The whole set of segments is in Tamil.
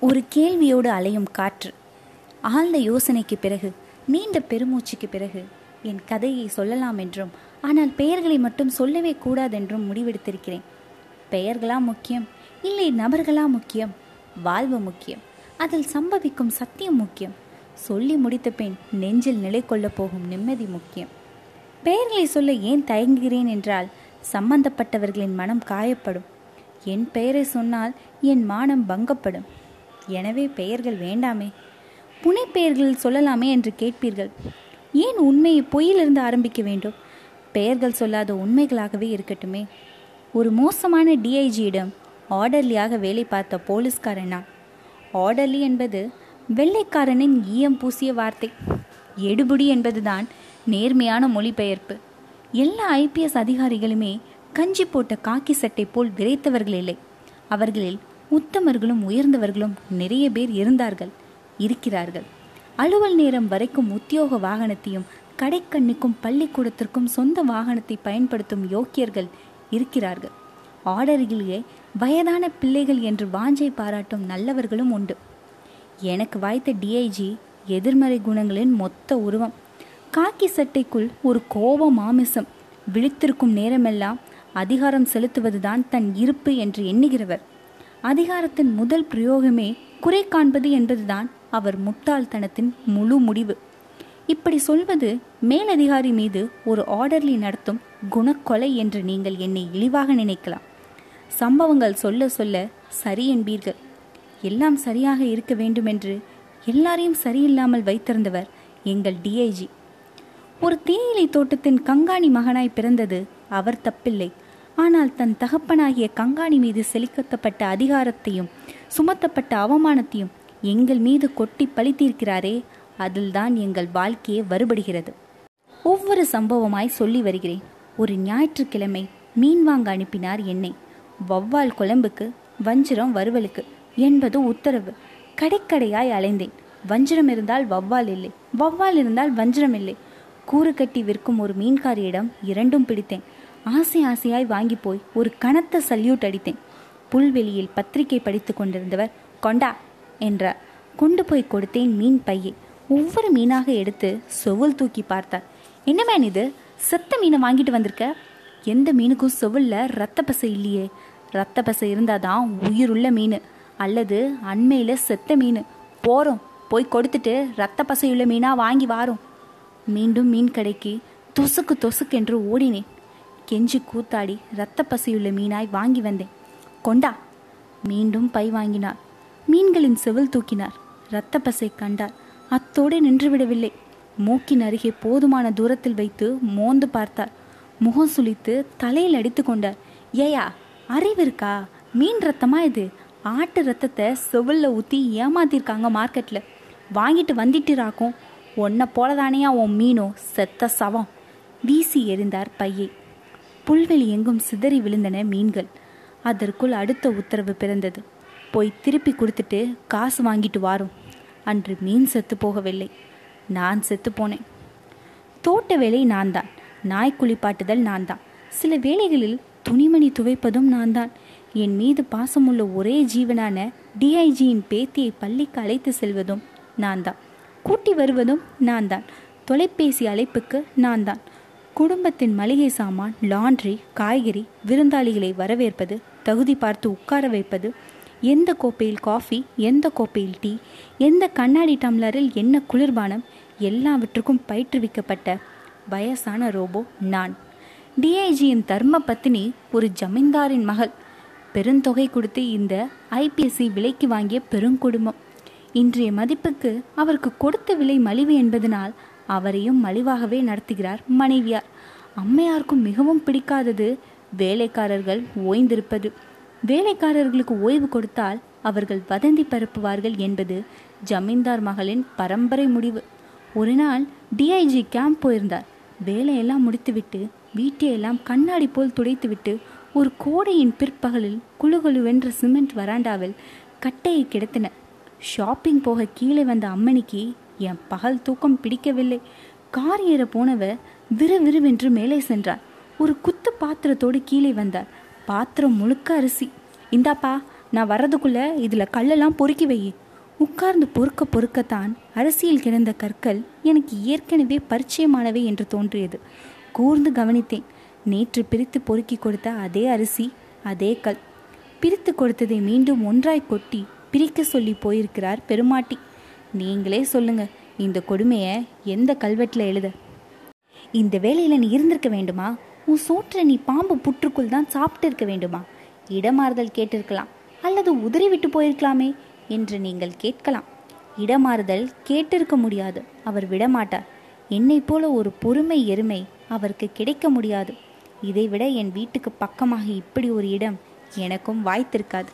ஒரு கேள்வியோடு அலையும் காற்று. ஆழ்ந்த யோசனைக்கு பிறகு நீண்ட பெருமூச்சுக்கு பிறகு என் கதையை சொல்லலாம் என்றும் ஆனால் பெயர்களை மட்டும் சொல்லவே கூடாதென்றும் முடிவெடுத்திருக்கிறேன். பெயர்களா முக்கியம் இல்லை நபர்களா முக்கியம் வாழ்வு முக்கியம் அதில் சம்பவிக்கும் சத்தியம் முக்கியம் சொல்லி முடித்த பின் நெஞ்சில் நிலை கொள்ளப் போகும் நிம்மதி முக்கியம். பெயர்களை சொல்ல ஏன் தயங்குகிறேன் என்றால் சம்பந்தப்பட்டவர்களின் மனம் காயப்படும். என் பெயரை சொன்னால் என் மானம் பங்கப்படும். எனவே பெயர்கள் வேண்டாமே. புனை பெயர்களில் சொல்லலாமே என்று கேட்பீர்கள். ஏன் உண்மையை பொய்யிலிருந்து ஆரம்பிக்க வேண்டும்? பெயர்கள் சொல்லாத உண்மைகளாகவே இருக்கட்டுமே. ஒரு மோசமான டிஐஜியிடம் ஆர்டர்லியாக வேலை பார்த்த போலீஸ்காரனா ஆர்டர்லி என்பது வெள்ளைக்காரனின் ஈயம் பூசிய வார்த்தை. எடுபுடி என்பதுதான் நேர்மையான மொழிபெயர்ப்பு. எல்லா ஐபிஎஸ் அதிகாரிகளுமே கஞ்சி போட்ட காக்கி சட்டை போல் விரைத்தவர்கள் இல்லை. அவர்களில் உத்தமர்களும் உயர்ந்தவர்களும் நிறைய பேர் இருந்தார்கள் இருக்கிறார்கள். அலுவல் நேரம் வரைக்கும் உத்தியோக வாகனத்தையும் கடைக்கண்ணிக்கும் பள்ளிக்கூடத்திற்கும் சொந்த வாகனத்தை பயன்படுத்தும் யோக்கியர்கள் இருக்கிறார்கள். ஆர்டரிலேயே வயதான பிள்ளைகள் என்று வாஞ்சை பாராட்டும் நல்லவர்களும் உண்டு. எனக்கு வாய்த்த டிஐஜி எதிர்மறை குணங்களின் மொத்த உருவம். காக்கி சட்டைக்குள் ஒரு கோப மாமிசம். விழித்திருக்கும் நேரமெல்லாம் அதிகாரம் செலுத்துவதுதான் தன் இருப்பு என்று எண்ணுகிறவர். அதிகாரத்தின் முதல் பிரயோகமே குறை காண்பது என்பதுதான் அவர் முட்டாள்தனத்தின் முழு முடிவு. இப்படி சொல்வது மேலதிகாரி மீது ஒரு ஆர்டர்லி நடத்தும் குணக்கொலை என்று நீங்கள் என்னை இழிவாக நினைக்கலாம். சம்பவங்கள் சொல்ல சொல்ல சரி என்பீர்கள். எல்லாம் சரியாக இருக்க வேண்டுமென்று எல்லாரையும் சரியில்லாமல் வைத்திருந்தவர் எங்கள் டிஐஜி ஒரு தேயிலை தோட்டத்தின் கங்காணி மகனாய் பிறந்தது அவர் தப்பில்லை. ஆனால் தன் தகப்பனாகிய கங்காணி மீது செலுத்தப்பட்ட அதிகாரத்தையும் சுமத்தப்பட்ட அவமானத்தையும் எங்கள் மீது கொட்டி பழித்தீர்க்கிறாரே அதில்தான் எங்கள் வாழ்க்கையே வருபடுகிறது. ஒவ்வொரு சம்பவமாய் சொல்லி வருகிறேன். ஒரு ஞாயிற்றுக்கிழமை மீன் வாங்க அனுப்பினார் என்னை. வவ்வால் குழம்புக்கு வஞ்சிரம் வறுவலுக்கு என்பது உத்தரவு. கடைக்கடையாய் அலைந்தேன். வஞ்சிரம் இருந்தால் வவ்வால் இல்லை. வவ்வால் இருந்தால் வஞ்சிரம் இல்லை. கூறு கட்டி விற்கும் ஒரு மீன்காரியிடம் இரண்டும் பிடித்தேன். ஆசை ஆசையாய் வாங்கி போய் ஒரு கனத்த சல்யூட் அடித்தேன். புல்வெளியில் பத்திரிகை படித்து கொண்டிருந்தவர் கொண்டா என்றார். கொண்டு போய் கொடுத்தேன் மீன் பையை. ஒவ்வொரு மீனாக எடுத்து செவுல் தூக்கி பார்த்தார். என்ன மேன் இது? செத்த மீனை வாங்கிட்டு வந்திருக்க? எந்த மீனுக்கும் செவுல்ல ரத்த பசை இல்லையே. ரத்த பசை இருந்தாதான் உயிருள்ள மீன். அல்லது அண்மையில் செத்த மீன். போறோம் போய் கொடுத்துட்டு ரத்த பசையுள்ள மீனா வாங்கி வாரோம். மீண்டும் மீன் கடைக்கு தொசுக்கு தொசுக்கென்று ஓடினேன். கெஞ்சி கூத்தாடி இரத்த பசியுள்ள மீனாய் வாங்கி வந்தேன். கொண்டா? மீண்டும் பை வாங்கினார் மீன்களின் செவில் தூக்கினார். இரத்த பசை கண்டார் அத்தோடு நின்றுவிடவில்லை. மூக்கின் அருகே போதுமான தூரத்தில் வைத்து மோந்து பார்த்தார் முகம் சுளித்து தலையில் அடித்து கொண்டார் ஏயா அறிவு இருக்கா? மீன் ரத்தமா இது? ஆட்டு ரத்தத்தை செவில்ல ஊற்றி ஏமாத்திருக்காங்க மார்க்கெட்டில் வாங்கிட்டு வந்துட்டுராக்கும். உன்னை போலதானையா உன் மீனோ? செத்த சவம். வீசி எறிந்தார் பையை. புல்வெளி எங்கும் சிதறி விழுந்தன மீன்கள். அதற்குள் அடுத்த உத்தரவு பிறந்தது. போய் திருப்பி கொடுத்துட்டு காசு வாங்கிட்டு வாரும் அன்று மீன் செத்து போகவில்லை. நான் செத்து போனேன். தோட்ட வேலை நான் தான் நாய் குளிப்பாட்டுதல் நான் தான் சில வேளைகளில் துணிமணி துவைப்பதும் நான் தான் என் மீது பாசமுள்ள ஒரே ஜீவனான டிஐஜியின் பேத்தியை பள்ளிக்கு அழைத்து செல்வதும் நான் தான் கூட்டி வருவதும் நான் தான் தொலைபேசி அழைப்புக்கு நான் தான் குடும்பத்தின் மளிகை சாமான் லாண்ட்ரி காய்கறி விருந்தாளிகளை வரவேற்பது தகுதி பார்த்து உட்கார வைப்பது எந்த கோப்பையில் காஃபி எந்த கோப்பையில் டீ எந்த கண்ணாடி டம்ளரில் என்ன குளிர்பானம் எல்லாவற்றுக்கும் பயிற்றுவிக்கப்பட்ட வயசான ரோபோ நான். டிஐஜியின் தர்ம பத்தினி ஒரு ஜமீன்தாரின் மகள். பெருந்தொகை கொடுத்து இந்த ஐபிஎஸ்சி விலைக்கு வாங்கிய பெருங்குடும்பம். இன்றைய மதிப்புக்கு அவருக்கு கொடுத்த விலை மலிவு என்பதனால் அவரையும் மலிவாகவே நடத்துகிறார் மனைவியார். அம்மையாருக்கும் மிகவும் பிடிக்காதது வேலைக்காரர்கள் ஓய்ந்திருப்பது. வேலைக்காரர்களுக்கு ஓய்வு கொடுத்தால் அவர்கள் வதந்தி பரப்புவார்கள் என்பது ஜமீன்தார் மகளின் பரம்பரை முடிவு. ஒரு நாள் டிஐஜி கேம்ப் போயிருந்தார். வேலையெல்லாம் முடித்துவிட்டு வீட்டையெல்லாம் கண்ணாடி போல் துடைத்துவிட்டு ஒரு கோடையின் பிற்பகலில் குழுகுழுவென்ற சிமெண்ட் வராண்டாவில் கட்டையை கிடத்தின ஷாப்பிங் போக கீழே வந்த அம்மணிக்கு என் பகல் தூக்கம் பிடிக்கவில்லை. கார் ஏற போனவ விறுவிறுவென்று மேலே சென்றார் ஒரு குத்து பாத்திரத்தோடு கீழே வந்தார் பாத்திரம் முழுக்க அரிசி. இந்தாப்பா நான் வர்றதுக்குள்ள இதில் கல்லெல்லாம் பொறுக்கி வை. உட்கார்ந்து பொறுக்க பொறுக்கத்தான் அரசியல் கிடந்த கற்கள் எனக்கு ஏற்கனவே பரிச்சயமானவை என்று தோன்றியது. கூர்ந்து கவனித்தேன். நேற்று பிரித்து பொறுக்கி கொடுத்த அதே அரிசி அதே கல். பிரித்து கொடுத்ததை மீண்டும் ஒன்றாய் கொட்டி பிரிக்க சொல்லி போயிருக்கிறார் பெருமாட்டி. நீங்களே சொல்லுங்க. இந்த கொடுமையை எந்த கல்வெட்டில் எழுத? இந்த வேலையில் நீ இருந்திருக்க வேண்டுமா? உன் சோற்றை நீ பாம்பு புற்றுக்குள் தான் சாப்பிட்டு இருக்க வேண்டுமா? இடமாறுதல் கேட்டிருக்கலாம். அல்லது உதறி விட்டு போயிருக்கலாமே என்று நீங்கள் கேட்கலாம். இடமாறுதல் கேட்டிருக்க முடியாது. அவர் விடமாட்டார். என்னை போல ஒரு பொறுமை எருமை அவருக்கு கிடைக்க முடியாது. இதைவிட என் வீட்டுக்கு பக்கமாக இப்படி ஒரு இடம் எனக்கும் வாய்த்திருக்காது.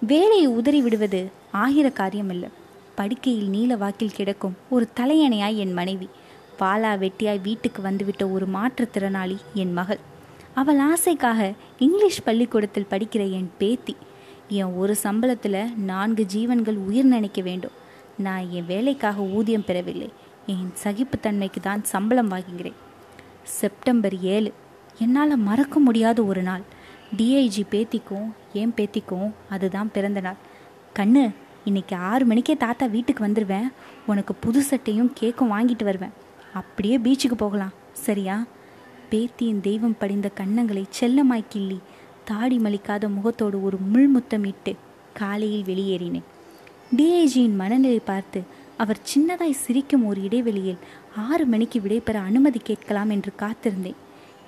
வேலையை உதறி விடுவது ஆகிற காரியமில்லை. படுக்கையில் நீல வாக்கில் கிடக்கும் ஒரு தலையணையாய் என் மனைவி. பாலா வெட்டியாய் வீட்டுக்கு வந்துவிட்ட ஒரு மாற்றுத்திறனாளி என் மகள். அவள் ஆசைக்காக இங்கிலீஷ் பள்ளிக்கூடத்தில் படிக்கிற என் பேத்தி. என் ஒரு சம்பளத்தில் நான்கு ஜீவன்கள் உயிர் நினைக்க வேண்டும். நான் என் வேலைக்காக ஊதியம் பெறவில்லை. என் சகிப்புத்தன்மைக்கு தான் சம்பளம் வாங்குகிறேன். செப்டம்பர் ஏழு. என்னால் மறக்க முடியாத ஒரு நாள். டிஐஜி பேத்திக்கும் என் பேத்திக்கும் அதுதான் பிறந்த நாள். கண்ணு இன்னைக்கு ஆறு மணிக்கே தாத்தா வீட்டுக்கு வந்துடுவேன் உனக்கு புது சட்டையும் கேக்கும் வாங்கிட்டு வருவேன். அப்படியே பீச்சுக்கு போகலாம். சரியா? பேத்தியின் தெய்வம் படிந்த கன்னங்களை செல்லமாய் கிள்ளி தாடி மலிக்காத முகத்தோடு ஒரு முள்முத்தம் இட்டு காலையில் வெளியேறினேன். டிஐஜியின் மனநிலை பார்த்து அவர் சின்னதாய் சிரிக்கும் ஒரு இடைவெளியில் ஆறு மணிக்கு விடைபெற அனுமதி கேட்கலாம் என்று காத்திருந்தேன்.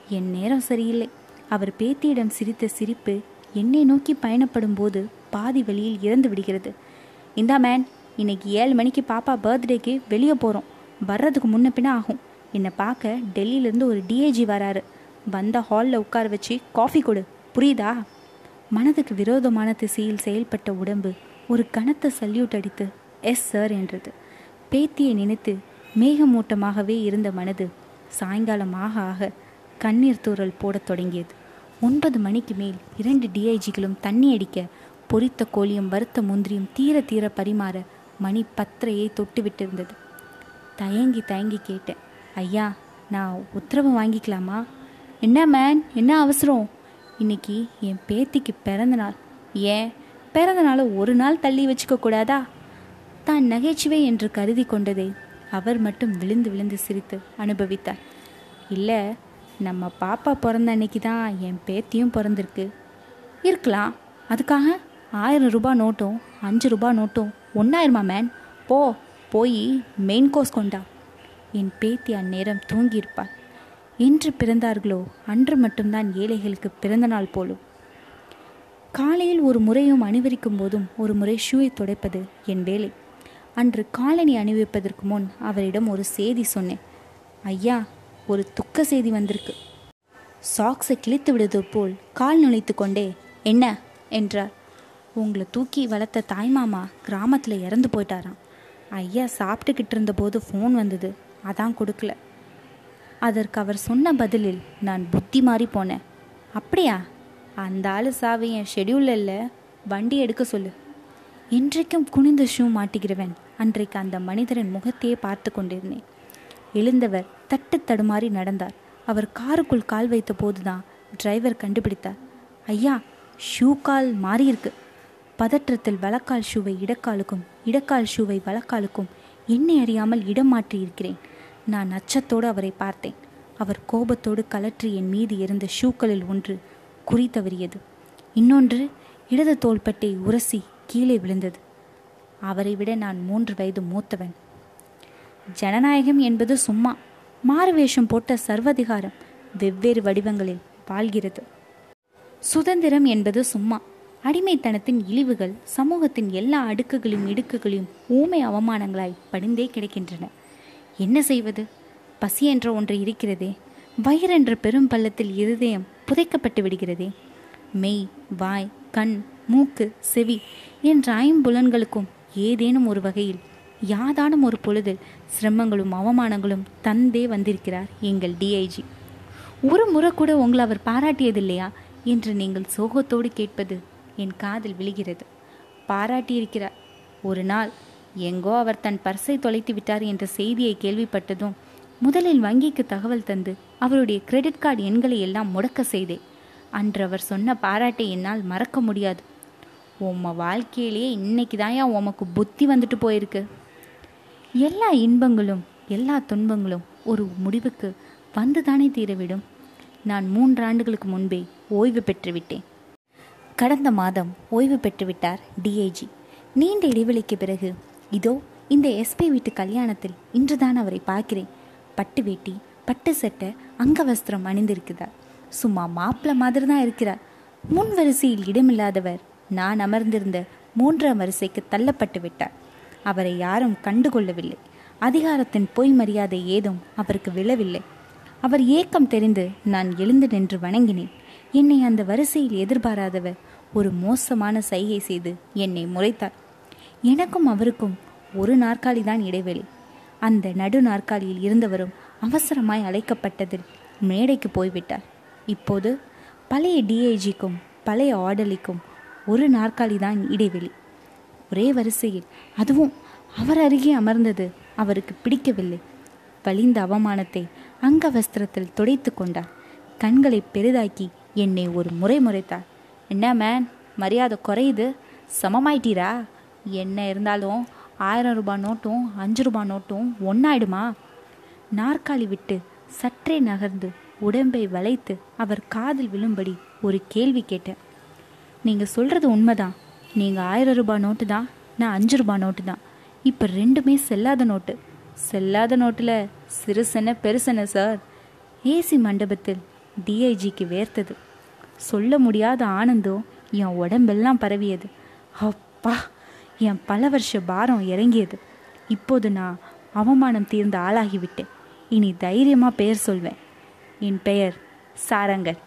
என் நேரம் சரியில்லை. அவர் பேத்தியிடம் சிரித்த சிரிப்பு என்னை நோக்கி பயணப்படும் போது பாதி வழியில் இறந்து விடுகிறது. இந்தா மேன் இன்னைக்கு ஏழு மணிக்கு பாப்பா பர்த்டேக்கு வெளியே போகிறோம் வர்றதுக்கு முன்ன பின்ன ஆகும். என்னை பார்க்க டெல்லியிலேருந்து ஒரு டிஏஜி வராரு. வந்த ஹாலில் உட்கார வச்சு காஃபி கொடு. புரியுதா? மனதுக்கு விரோதமான திசையில் செயல்பட்ட உடம்பு ஒரு கனத்த சல்யூட் அடித்து எஸ் சார் என்றது. பேத்தியை நினைத்து மேகமூட்டமாகவே இருந்த மனது சாயங்காலம் ஆக ஆக கண்ணீர் தூரல் போடத் தொடங்கியது. ஒன்பது மணிக்கு மேல் இரண்டு டிஐஜிகளும் தண்ணி அடிக்க பொரித்த கோழியும் வறுத்த முந்திரியும் தீர தீர பரிமாற மணி பத்திரையை தொட்டு விட்டிருந்தது தயங்கி தயங்கி கேட்டேன். ஐயா நான் உத்தரவு வாங்கிக்கலாமா? என்ன மேன்? என்ன அவசரம்? இன்னைக்கு என் பேத்திக்கு பிறந்த நாள். ஏன்? பிறந்த நாளை ஒரு நாள் தள்ளி வச்சுக்க கூடாதா? தான் நகைச்சுவை என்று கருதி கொண்டதை அவர் மட்டும் விழுந்து விழுந்து சிரித்து அனுபவித்தார். இல்லை நம்ம பாப்பா பிறந்த அன்னைக்கு தான் என் பேத்தியும் பிறந்திருக்கு. இருக்கலாம். அதுக்காக? ஆயிரம் ரூபாய் நோட்டும் அஞ்சு ரூபாய் நோட்டும் ஒன்றாயிரமா மேன் போ போய் மெயின் கோர்ஸ் கொண்டா. என் பேத்தி அந்நேரம் தூங்கியிருப்பாள். என்று பிறந்தார்களோ? அன்று மட்டும்தான் ஏழைகளுக்கு பிறந்த நாள் போலும். காலையில் ஒரு முறையும் அணிவிக்கும் போதும் ஒரு முறை ஷூவை துடைப்பது என் வேலை. அன்று காலனி அணிவிப்பதற்கு முன் அவரிடம் ஒரு செய்தி சொன்னேன். ஐயா ஒரு துக்க செய்தி வந்திருக்கு. சாக்ஸை கிழித்து விடுவது போல் கால் நுழைத்து கொண்டே என்ன? என்றார். உங்களை தூக்கி வளர்த்த தாய்மாமா கிராமத்தில் இறந்து போயிட்டாராம். ஐயா சாப்பிட்டுக்கிட்டு இருந்தபோது ஃபோன் வந்தது. அதான் கொடுக்கல. அதற்கு அவர் சொன்ன பதிலில் நான் புத்தி மாறி போனேன். அப்படியா? அந்த ஆள் சாவி என் ஷெடியூலில் இல்லை. வண்டி எடுக்க சொல்லு. இன்றைக்கும் குனிந்த ஷூ மாட்டுகிறவன் அன்றைக்கு அந்த மனிதரின் முகத்தையே பார்த்து கொண்டிருந்தேன். எழுந்தவர் தட்டு தடுமாறி நடந்தார். அவர் காருக்குள் கால் வைத்த போதுதான் டிரைவர் கண்டுபிடித்தார். ஐயா ஷூ கால் மாறியிருக்கு. பதற்றத்தில் வலக்கால் ஷூவை இடக்காலுக்கும் இடக்கால் ஷூவை வலக்காலுக்கும் என்னை அறியாமல் இடம் மாற்றி இருக்கிறேன் நான் அச்சத்தோடு அவரை பார்த்தேன். அவர் கோபத்தோடு கலற்றி என் மீது இருந்த ஷூக்களில் ஒன்று குறி தவறியது. இன்னொன்று இடது தோள்பட்டை உரசி கீழே விழுந்தது. அவரை விட நான் மூன்று வயது மூத்தவன். ஜனநாயகம் என்பது சும்மா மாறுவேஷம் போட்ட சர்வதிகாரம் வெவ்வேறு வடிவங்களில் வாழ்கிறது. சுதந்திரம் என்பது சும்மா அடிமைத்தனத்தின் இழிவுகள் சமூகத்தின் எல்லா அடுக்குகளையும் இடுக்குகளையும் ஊமை அவமானங்களாய் படிந்தே கிடக்கின்றன. என்ன செய்வது? பசி என்ற ஒன்று இருக்கிறதே. வயிறு என்ற பெரும் பள்ளத்தில் இருதயம் புதைக்கப்பட்டு விடுகிறதே. மெய் வாய் கண் மூக்கு செவி என்ற ஐம்புலன்களுக்கும் ஏதேனும் ஒரு வகையில் யாதானும் ஒரு பொழுதில் சிரமங்களும் அவமானங்களும் தந்தே வந்திருக்கிறார் எங்கள் டிஐஜி ஒரு முறை கூட உங்களை அவர் பாராட்டியதில்லையா? என்று நீங்கள் சோகத்தோடு கேட்பது என் காதில் விழுகிறது. பாராட்டியிருக்கிறார். ஒரு நாள் எங்கோ அவர் தன் பர்ஸை தொலைத்து விட்டார் என்ற செய்தியை கேள்விப்பட்டதும் முதலில் வங்கிக்கு தகவல் தந்து அவருடைய கிரெடிட் கார்டு எண்களை எல்லாம் முடக்க செய்தேன். அன்று அவர் சொன்ன பாராட்டை என்னால் மறக்க முடியாது. உம்ம வாழ்க்கையிலேயே இன்னைக்கு தாயா உமக்கு புத்தி வந்துட்டு போயிருக்கு. எல்லா இன்பங்களும் எல்லா துன்பங்களும் ஒரு முடிவுக்கு வந்து தானே தீரவிடும். நான் மூன்று ஆண்டுகளுக்கு முன்பே ஓய்வு பெற்றுவிட்டேன். கடந்த மாதம் ஓய்வு பெற்றுவிட்டார் டிஐஜி நீண்ட இடைவெளிக்கு பிறகு இதோ இந்த எஸ்பி வீட்டு கல்யாணத்தில் இன்றுதான் அவரை பார்க்கிறேன். பட்டு வேட்டி பட்டு சட்டை அங்கவஸ்திரம் அணிந்திருக்கிறார். சும்மா மாப்பிள்ள மாதிரி தான் இருக்கிறார். முன் வரிசையில் இடமில்லாதவர் நான் அமர்ந்திருந்த மூன்றாம் வரிசைக்கு தள்ளப்பட்டு விட்டார். அவரை யாரும் கண்டுகொள்ளவில்லை. அதிகாரத்தின் பொய் மரியாதை ஏதும் அவருக்கு விழவில்லை. அவர் ஏக்கம் தெரிந்து நான் எழுந்து நின்று வணங்கினேன். என்னை அந்த வரிசையில் எதிர்பாராதவர் ஒரு மோசமான சைகை செய்து என்னை முறைத்தார் எனக்கும் அவருக்கும் ஒரு நாற்காலி தான் இடைவெளி. அந்த நடு நாற்காலியில் இருந்தவரும் அவசரமாய் அழைக்கப்பட்டதில் மேடைக்கு போய்விட்டார். இப்போது பழைய டிஐஜிக்கும் பழைய ஆடலிக்கும் ஒரு நாற்காலி தான் இடைவெளி. ஒரே வரிசையில் அதுவும் அவர் அருகே அமர்ந்தது அவருக்கு பிடிக்கவில்லை. வலிந்த அவமானத்தை அங்க வஸ்திரத்தில் துடைத்து கொண்டார். கண்களை பெரிதாக்கி என்னை ஒரு முறை முறைத்தார். என்ன மேன் மரியாதை குறையுது. சமமாயிட்டீரா? என்ன இருந்தாலும் ஆயிரம் ரூபாய் நோட்டும் அஞ்சு ரூபாய் நோட்டும் ஒன்றாயிடுமா நாற்காலி விட்டு சற்றே நகர்ந்து உடம்பை வளைத்து அவர் காதில் விழும்படி ஒரு கேள்வி கேட்டேன். நீங்கள் சொல்கிறது உண்மைதான். நீங்கள் ஆயிரம் ரூபாய் நோட்டு தான் நான் அஞ்சு ரூபாய் நோட்டு தான். இப்போ ரெண்டுமே செல்லாத நோட்டு. செல்லாத நோட்டில் சிறுசென பெருசென சார் ஏசி மண்டபத்தில் டிஐஜிக்கு வேர்த்தது. சொல்ல முடியாத ஆனந்தம் என் உடம்பெல்லாம் பரவியது. அப்பா என் பல வருஷ பாரம் இறங்கியது. இப்போது நான் அவமானம் தீர்ந்த ஆளாகிவிட்டேன். இனி தைரியமாக பெயர் சொல்வேன். என் பெயர் சாரங்கன்